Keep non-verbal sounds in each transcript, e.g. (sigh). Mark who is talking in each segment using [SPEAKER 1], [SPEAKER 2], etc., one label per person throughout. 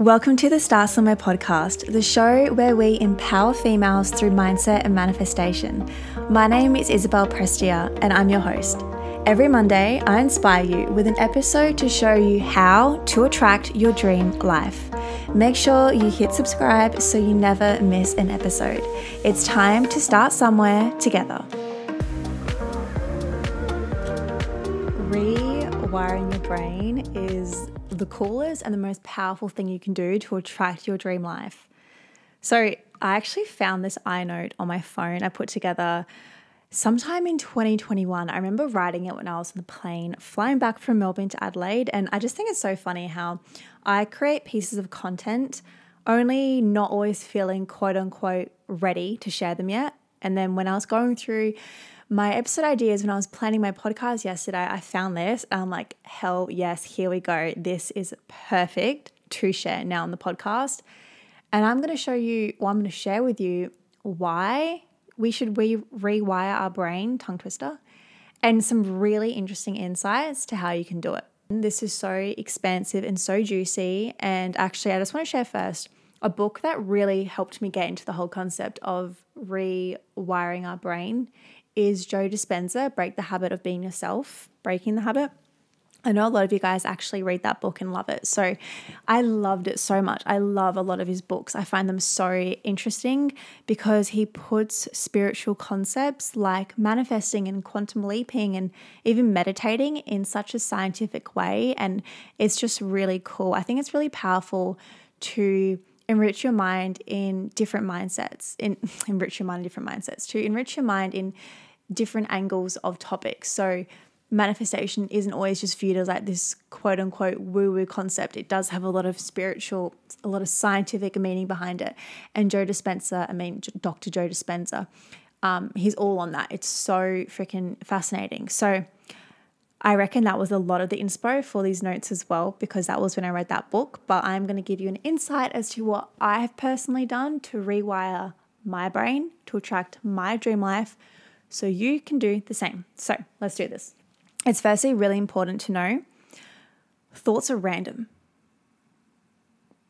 [SPEAKER 1] Welcome to the Start Somewhere podcast, the show where we empower females through mindset and manifestation. My name is Isabelle Prestia, and I'm your host. Every Monday, I inspire you with an episode to show you how to attract your dream life. Make sure you hit subscribe so you never miss an episode. It's time to start somewhere together. Rewiring your brain is the coolest and the most powerful thing you can do to attract your dream life. So, I actually found this iNote on my phone. I put together sometime in 2021. I remember writing it when I was on the plane flying back from Melbourne to Adelaide. And I just think it's so funny how I create pieces of content, only not always feeling quote unquote ready to share them yet. And then when I was going through my episode ideas when I was planning my podcast yesterday, I found this. I'm like, hell yes, here we go. This is perfect to share now on the podcast. And I'm going to show you, well, I'm going to share with you why we should re- rewire our brain, tongue twister, and some really interesting insights to how you can do it. This is so expansive and so juicy. And actually, I just want to share first a book that really helped me get into the whole concept of rewiring our brain is Joe Dispenza, Break the Habit of Being Yourself, Breaking the Habit. I know a lot of you guys actually read that book and love it. So I loved it so much. I love a lot of his books. I find them so interesting because he puts spiritual concepts like manifesting and quantum leaping and even meditating in such a scientific way. And it's just really cool. I think it's really powerful to enrich your mind in different mindsets, in (laughs) enrich your mind in different mindsets, to enrich your mind in different angles of topics. So, manifestation isn't always just viewed as like this quote unquote woo woo concept. It does have a lot of spiritual, a lot of scientific meaning behind it. And Joe Dispenza, I mean, Dr. Joe Dispenza, um, he's all on that. It's so freaking fascinating. So, I reckon that was a lot of the inspo for these notes as well, because that was when I read that book. But I'm going to give you an insight as to what I have personally done to rewire my brain to attract my dream life so you can do the same. So let's do this. It's firstly really important to know thoughts are random.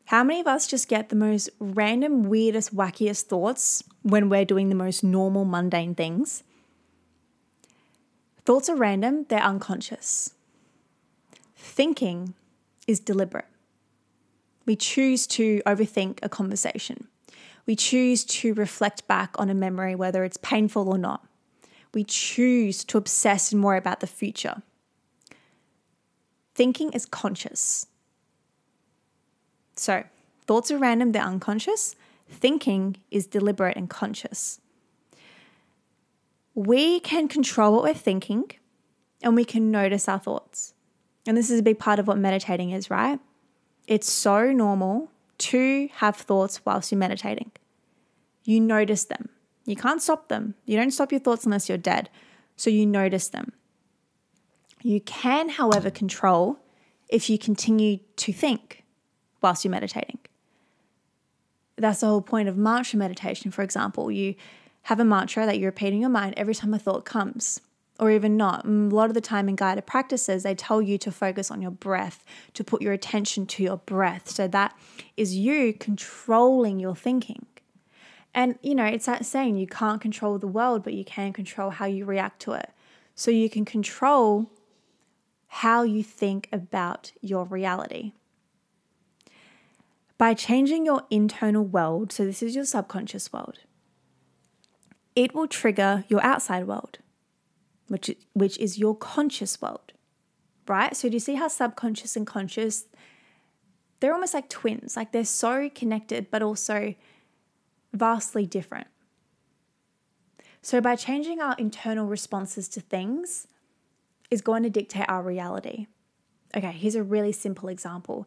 [SPEAKER 1] How many of us just get the most random, weirdest, wackiest thoughts when we're doing the most normal, mundane things? Thoughts are random, they're unconscious. Thinking is deliberate. We choose to overthink a conversation. We choose to reflect back on a memory, whether it's painful or not we choose to obsess and worry about the future. Thinking is conscious. So, thoughts are random, they're unconscious. Thinking is deliberate and conscious. We can control what we're thinking and we can notice our thoughts. And this is a big part of what meditating is, right? It's so normal to have thoughts whilst you're meditating. You notice them. You can't stop them. You don't stop your thoughts unless you're dead. So you notice them. You can, however, control if you continue to think whilst you're meditating. That's the whole point of mantra meditation, for example. You have a mantra that you're repeating in your mind every time a thought comes, or even not. A lot of the time in guided practices, they tell you to focus on your breath, to put your attention to your breath. So that is you controlling your thinking. And, you know, it's that saying you can't control the world, but you can control how you react to it. So you can control how you think about your reality. By changing your internal world, so this is your subconscious world, it will trigger your outside world, which, which is your conscious world, right? So do you see how subconscious and conscious, they're almost like twins, like they're so connected, but also vastly different. So, by changing our internal responses to things, is going to dictate our reality. Okay, here's a really simple example.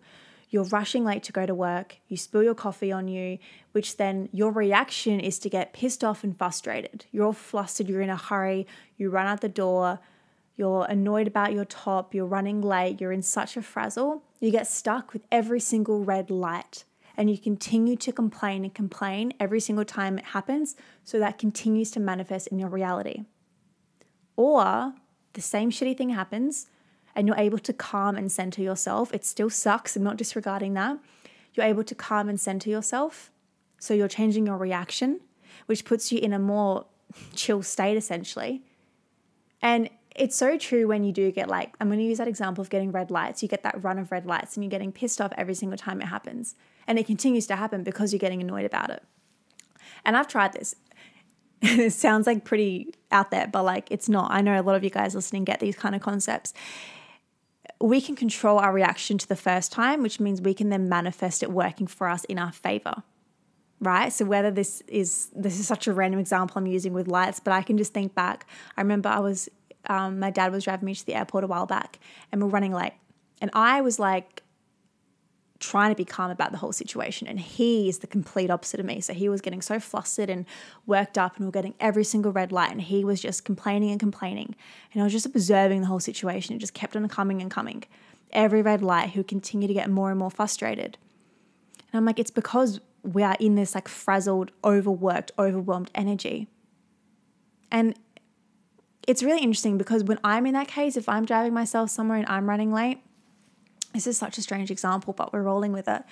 [SPEAKER 1] You're rushing late to go to work, you spill your coffee on you, which then your reaction is to get pissed off and frustrated. You're all flustered, you're in a hurry, you run out the door, you're annoyed about your top, you're running late, you're in such a frazzle, you get stuck with every single red light and you continue to complain and complain every single time it happens, so that continues to manifest in your reality. Or the same shitty thing happens and you're able to calm and center yourself. It still sucks, I'm not disregarding that. you're able to calm and center yourself. So you're changing your reaction, which puts you in a more (laughs) chill state essentially. And it's so true when you do get like, I'm going to use that example of getting red lights. You get that run of red lights and you're getting pissed off every single time it happens. And it continues to happen because you're getting annoyed about it. And I've tried this. (laughs) it sounds like pretty out there, but like it's not. I know a lot of you guys listening get these kind of concepts. We can control our reaction to the first time, which means we can then manifest it working for us in our favor. Right? So whether this is this is such a random example I'm using with lights, but I can just think back. I remember I was um, my dad was driving me to the airport a while back and we're running late. And I was like trying to be calm about the whole situation. And he is the complete opposite of me. So he was getting so flustered and worked up, and we are getting every single red light. And he was just complaining and complaining. And I was just observing the whole situation. It just kept on coming and coming. Every red light, he would continue to get more and more frustrated. And I'm like, it's because we are in this like frazzled, overworked, overwhelmed energy. And it's really interesting because when I'm in that case, if I'm driving myself somewhere and I'm running late, this is such a strange example, but we're rolling with it.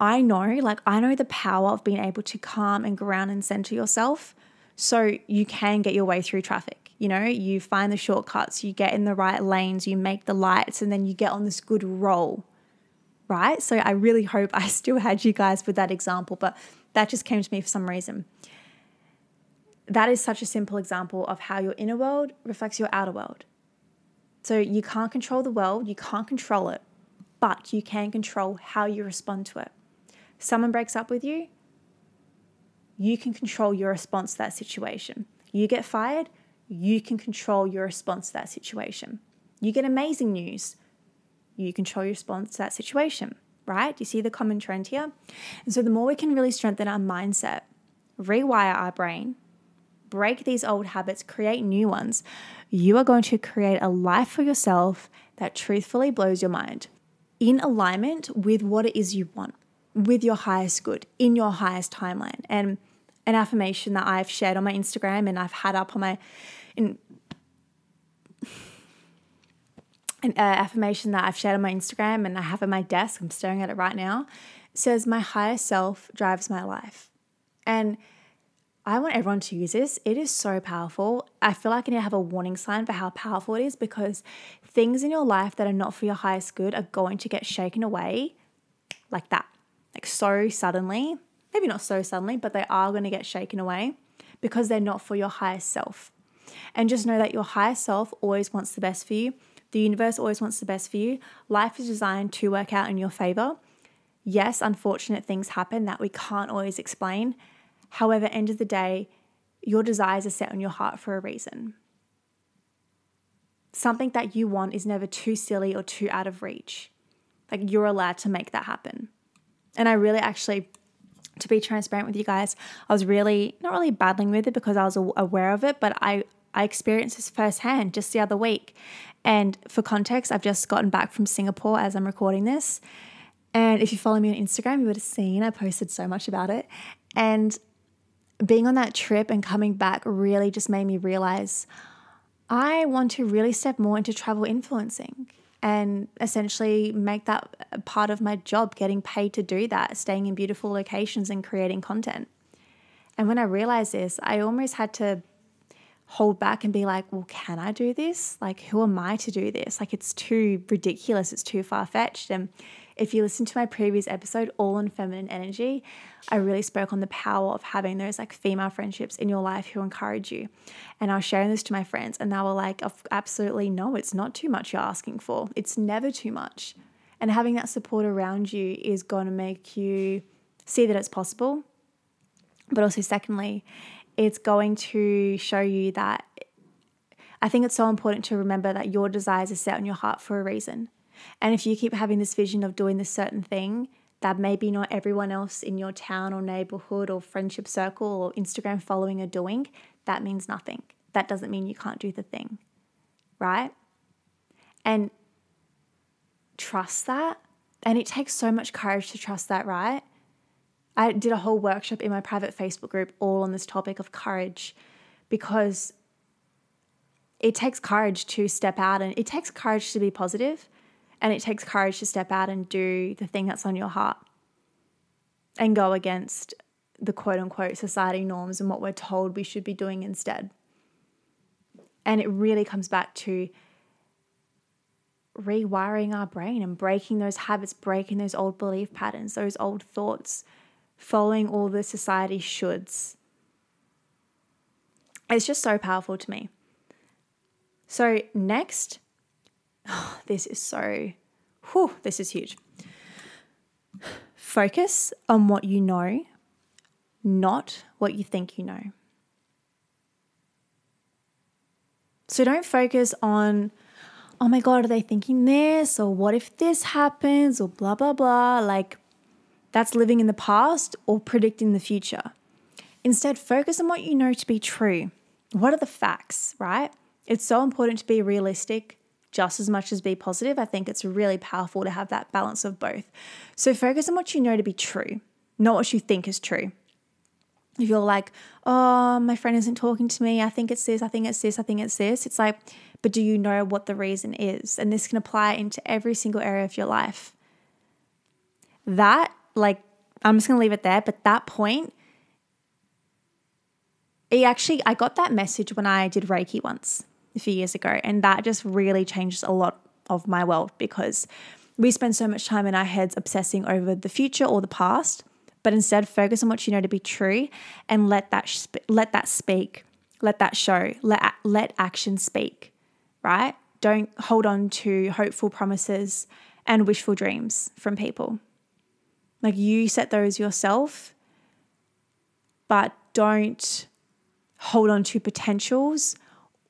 [SPEAKER 1] I know, like, I know the power of being able to calm and ground and center yourself so you can get your way through traffic. You know, you find the shortcuts, you get in the right lanes, you make the lights, and then you get on this good roll, right? So I really hope (laughs) I still had you guys with that example, but that just came to me for some reason. That is such a simple example of how your inner world reflects your outer world. So you can't control the world, you can't control it, but you can control how you respond to it. Someone breaks up with you, you can control your response to that situation. You get fired, you can control your response to that situation. You get amazing news, you control your response to that situation, right? You see the common trend here? And so the more we can really strengthen our mindset, rewire our brain, break these old habits, create new ones, you are going to create a life for yourself that truthfully blows your mind in alignment with what it is you want, with your highest good, in your highest timeline. And an affirmation that I've shared on my Instagram and I've had up on my in (laughs) an uh, affirmation that I've shared on my Instagram and I have on my desk, I'm staring at it right now, says, My higher self drives my life. And I want everyone to use this. It is so powerful. I feel like I need to have a warning sign for how powerful it is because things in your life that are not for your highest good are going to get shaken away like that, like so suddenly. Maybe not so suddenly, but they are going to get shaken away because they're not for your highest self. And just know that your higher self always wants the best for you. The universe always wants the best for you. Life is designed to work out in your favor. Yes, unfortunate things happen that we can't always explain. However, end of the day, your desires are set on your heart for a reason. Something that you want is never too silly or too out of reach. Like you're allowed to make that happen. And I really actually, to be transparent with you guys, I was really not really battling with it because I was aware of it, but I I experienced this firsthand just the other week. And for context, I've just gotten back from Singapore as I'm recording this. And if you follow me on Instagram, you would have seen I posted so much about it. And being on that trip and coming back really just made me realize I want to really step more into travel influencing and essentially make that part of my job, getting paid to do that, staying in beautiful locations and creating content. And when I realized this, I almost had to hold back and be like, well, can I do this? Like, who am I to do this? Like, it's too ridiculous, it's too far fetched. And if you listen to my previous episode, All on Feminine Energy, I really spoke on the power of having those like female friendships in your life who encourage you. And I was sharing this to my friends, and they were like, absolutely no, it's not too much you're asking for. It's never too much. And having that support around you is going to make you see that it's possible. But also, secondly, it's going to show you that I think it's so important to remember that your desires are set on your heart for a reason. And if you keep having this vision of doing this certain thing that maybe not everyone else in your town or neighborhood or friendship circle or Instagram following are doing, that means nothing. That doesn't mean you can't do the thing, right? And trust that. And it takes so much courage to trust that, right? I did a whole workshop in my private Facebook group all on this topic of courage because it takes courage to step out and it takes courage to be positive and it takes courage to step out and do the thing that's on your heart. and go against the quote unquote society norms and what we're told we should be doing instead. And it really comes back to rewiring our brain and breaking those habits, breaking those old belief patterns, those old thoughts, following all the society shoulds. It's just so powerful to me. So, next, oh, (sighs) this is so, whew, this is huge. Focus on what you know, not what you think you know. So, don't focus on oh my God, are they thinking this? Or what if this happens? Or blah, blah, blah. Like that's living in the past or predicting the future. Instead, focus on what you know to be true. What are the facts, right? It's so important to be realistic just as much as be positive. I think it's really powerful to have that balance of both. So focus on what you know to be true, not what you think is true. If you're like, oh, my friend isn't talking to me, I think it's this, I think it's this, I think it's this, it's like, but do you know what the reason is? And this can apply into every single area of your life. That, like, I'm just to leave it there, but that point, it actually, I got that message when I did Reiki once a few years ago, and that just really changed a lot of my world because we spend so much time in our heads obsessing over the future or the past, but instead focus on what you know to be true and let that let that speak, let that show, let let action speak right? Don't hold on to hopeful promises and wishful dreams from people. Like you set those yourself, but don't hold on to potentials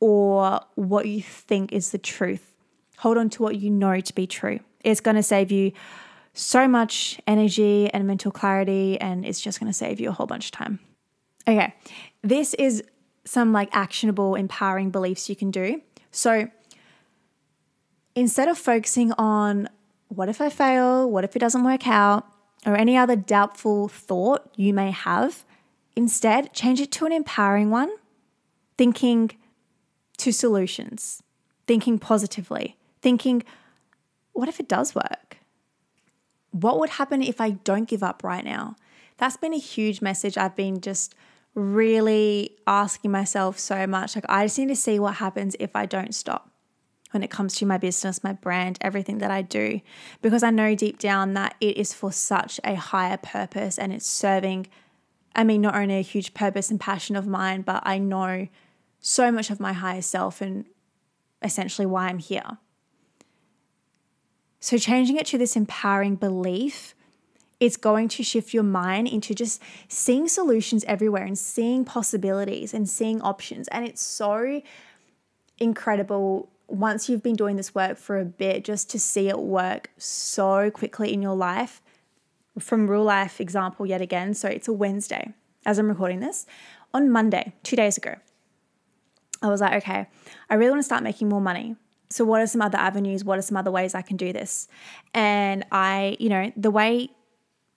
[SPEAKER 1] or what you think is the truth. Hold on to what you know to be true. It's going to save you so much energy and mental clarity, and it's just going to save you a whole bunch of time. Okay, this is some like actionable, empowering beliefs you can do. So instead of focusing on what if I fail, what if it doesn't work out, or any other doubtful thought you may have, instead change it to an empowering one, thinking to solutions, thinking positively, thinking, what if it does work? What would happen if I don't give up right now? That's been a huge message I've been just really asking myself so much. Like, I just need to see what happens if I don't stop when it comes to my business, my brand, everything that I do, because I know deep down that it is for such a higher purpose and it's serving, I mean, not only a huge purpose and passion of mine, but I know so much of my higher self and essentially why I'm here. So, changing it to this empowering belief it's going to shift your mind into just seeing solutions everywhere and seeing possibilities and seeing options. And it's so incredible once you've been doing this work for a bit, just to see it work so quickly in your life. From real life example, yet again. So it's a Wednesday as I'm recording this. On Monday, two days ago, I was like, okay, I really want to start making more money. So, what are some other avenues? What are some other ways I can do this? And I, you know, the way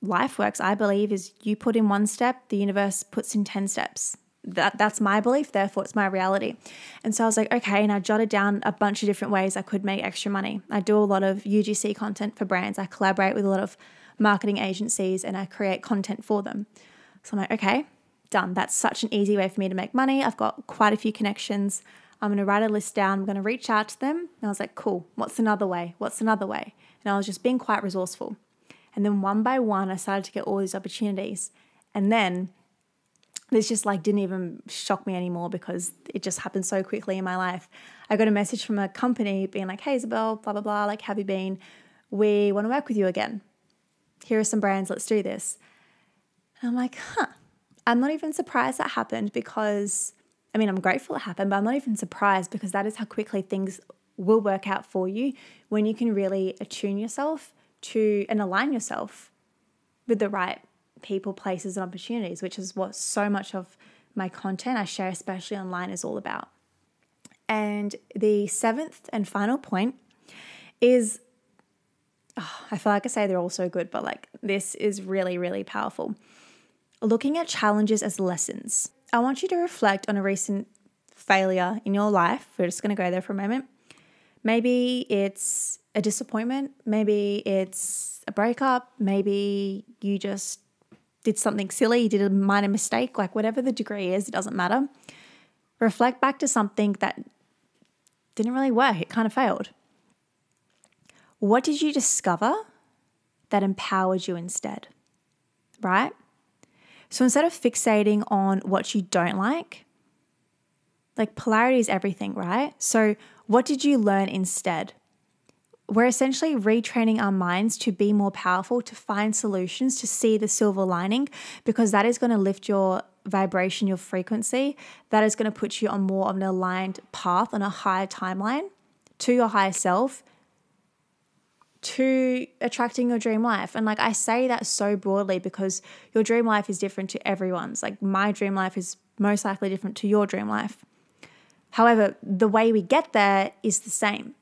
[SPEAKER 1] life works, I believe, is you put in one step, the universe puts in 10 steps. That, that's my belief, therefore it's my reality. And so I was like, okay, and I jotted down a bunch of different ways I could make extra money. I do a lot of UGC content for brands. I collaborate with a lot of marketing agencies and I create content for them. So I'm like, okay, done. That's such an easy way for me to make money. I've got quite a few connections. I'm going to write a list down. I'm going to reach out to them. And I was like, cool, what's another way? What's another way? And I was just being quite resourceful. And then one by one, I started to get all these opportunities. And then this just like didn't even shock me anymore because it just happened so quickly in my life. I got a message from a company being like, hey, Isabelle, blah, blah, blah, like, have you been? We want to work with you again. Here are some brands, let's do this. And I'm like, huh. I'm not even surprised that happened because, I mean, I'm grateful it happened, but I'm not even surprised because that is how quickly things will work out for you when you can really attune yourself to and align yourself with the right people, places, and opportunities, which is what so much of my content I share, especially online, is all about. And the seventh and final point is oh, I feel like I say they're all so good, but like this is really, really powerful. Looking at challenges as lessons. I want you to reflect on a recent failure in your life. We're just going to go there for a moment. Maybe it's a disappointment. Maybe it's a breakup. Maybe you just did something silly, you did a minor mistake, like whatever the degree is, it doesn't matter. Reflect back to something that didn't really work, it kind of failed. What did you discover that empowered you instead? Right? So instead of fixating on what you don't like, like polarity is everything, right? So what did you learn instead? We're essentially retraining our minds to be more powerful, to find solutions, to see the silver lining, because that is going to lift your vibration, your frequency. That is going to put you on more of an aligned path, on a higher timeline to your higher self, to attracting your dream life. And like I say that so broadly because your dream life is different to everyone's. Like my dream life is most likely different to your dream life. However, the way we get there is the same.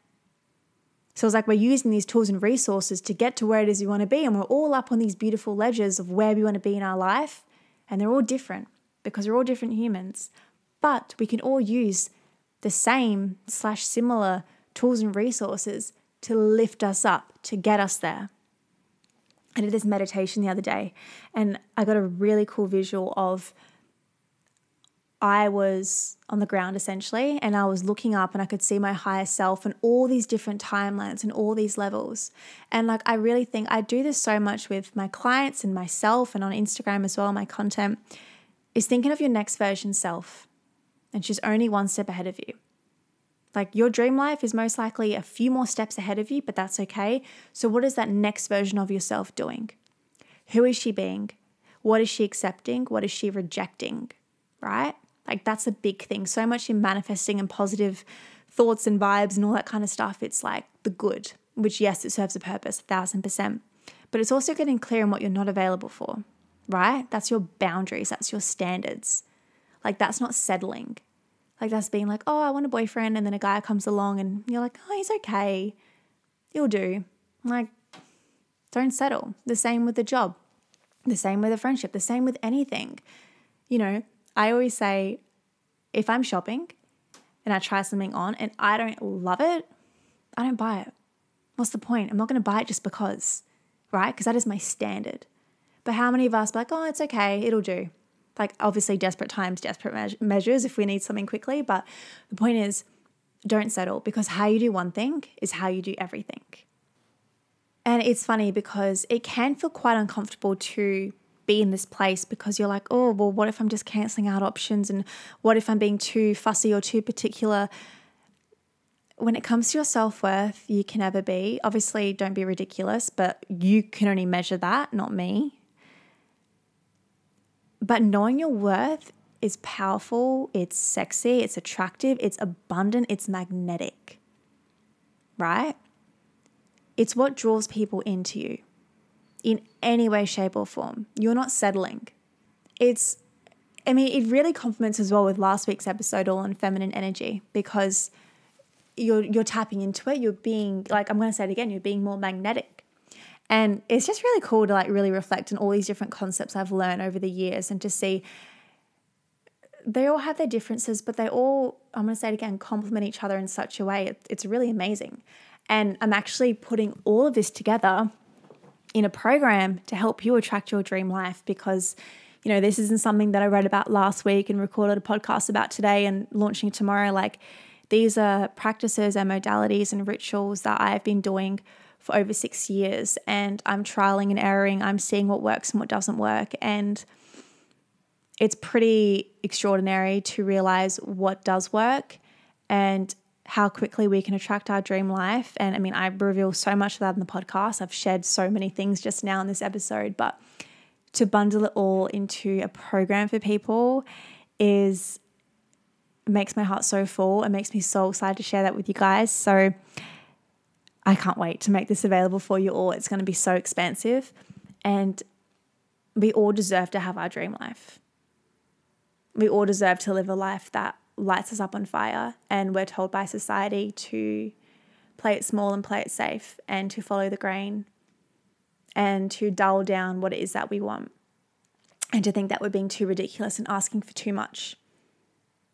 [SPEAKER 1] So it's like we're using these tools and resources to get to where it is we want to be. And we're all up on these beautiful ledges of where we want to be in our life. And they're all different because we're all different humans. But we can all use the same slash similar tools and resources to lift us up, to get us there. I did this meditation the other day and I got a really cool visual of I was on the ground essentially and I was looking up and I could see my higher self and all these different timelines and all these levels. And like I really think I do this so much with my clients and myself and on Instagram as well, my content is thinking of your next version self. And she's only one step ahead of you. Like your dream life is most likely a few more steps ahead of you, but that's okay. So, what is that next version of yourself doing? Who is she being? What is she accepting? What is she rejecting? Right? Like, that's a big thing. So much in manifesting and positive thoughts and vibes and all that kind of stuff. It's like the good, which, yes, it serves a purpose, a thousand percent. But it's also getting clear on what you're not available for, right? That's your boundaries, that's your standards. Like, that's not settling. Like that's being like, oh, I want a boyfriend, and then a guy comes along and you're like, oh, he's okay. He'll do. Like, don't settle. The same with the job. The same with a friendship. The same with anything. You know, I always say if I'm shopping and I try something on and I don't love it, I don't buy it. What's the point? I'm not going to buy it just because, right? Because that is my standard. But how many of us like, oh, it's okay, it'll do? Like obviously desperate times, desperate me- measures if we need something quickly. But the point is, don't settle because how you do one thing is how you do everything. And it's funny because it can feel quite uncomfortable to be in this place because you're like, oh, well, what if I'm just canceling out options? And what if I'm being too fussy or too particular? When it comes to your self worth, you can never be. Obviously, don't be ridiculous, but you can only measure that, not me. But knowing your worth is powerful, it's sexy, it's attractive, it's abundant, it's magnetic, right? It's what draws people into you in any way, shape, or form. You're not settling. It's, I mean, it really complements as well with last week's episode all on feminine energy because you're you're tapping into it. You're being like I'm going to say it again. You're being more magnetic. And it's just really cool to like really reflect on all these different concepts I've learned over the years and to see they all have their differences, but they all, I'm going to say it again, complement each other in such a way. It, it's really amazing. And I'm actually putting all of this together in a program to help you attract your dream life because, you know, this isn't something that I read about last week and recorded a podcast about today and launching tomorrow. Like, these are practices and modalities and rituals that I've been doing for over six years and I'm trialing and erroring. I'm seeing what works and what doesn't work. And it's pretty extraordinary to realize what does work and how quickly we can attract our dream life. And I mean, I reveal so much of that in the podcast. I've shared so many things just now in this episode, but to bundle it all into a program for people is makes my heart so full. It makes me so excited to share that with you guys. So I can't wait to make this available for you all. It's going to be so expansive. And we all deserve to have our dream life. We all deserve to live a life that lights us up on fire. And we're told by society to play it small and play it safe and to follow the grain and to dull down what it is that we want and to think that we're being too ridiculous and asking for too much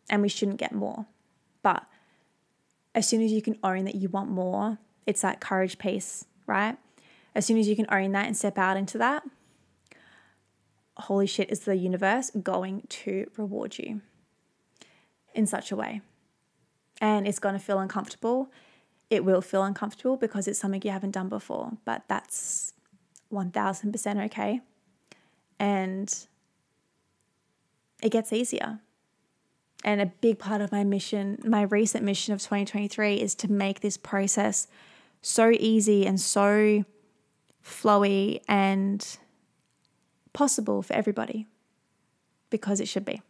[SPEAKER 1] and we shouldn't get more. But as soon as you can own that you want more it's that courage piece, right? As soon as you can own that and step out into that, holy shit, is the universe going to reward you in such a way? And it's going to feel uncomfortable. It will feel uncomfortable because it's something you haven't done before, but that's 1000% okay. And it gets easier. And a big part of my mission, my recent mission of 2023, is to make this process so easy and so flowy and possible for everybody because it should be.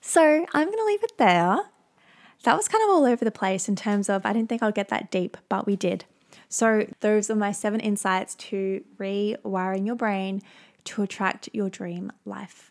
[SPEAKER 1] So I'm going to leave it there. That was kind of all over the place in terms of I didn't think I'd get that deep, but we did. So, those are my seven insights to rewiring your brain to attract your dream life.